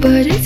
but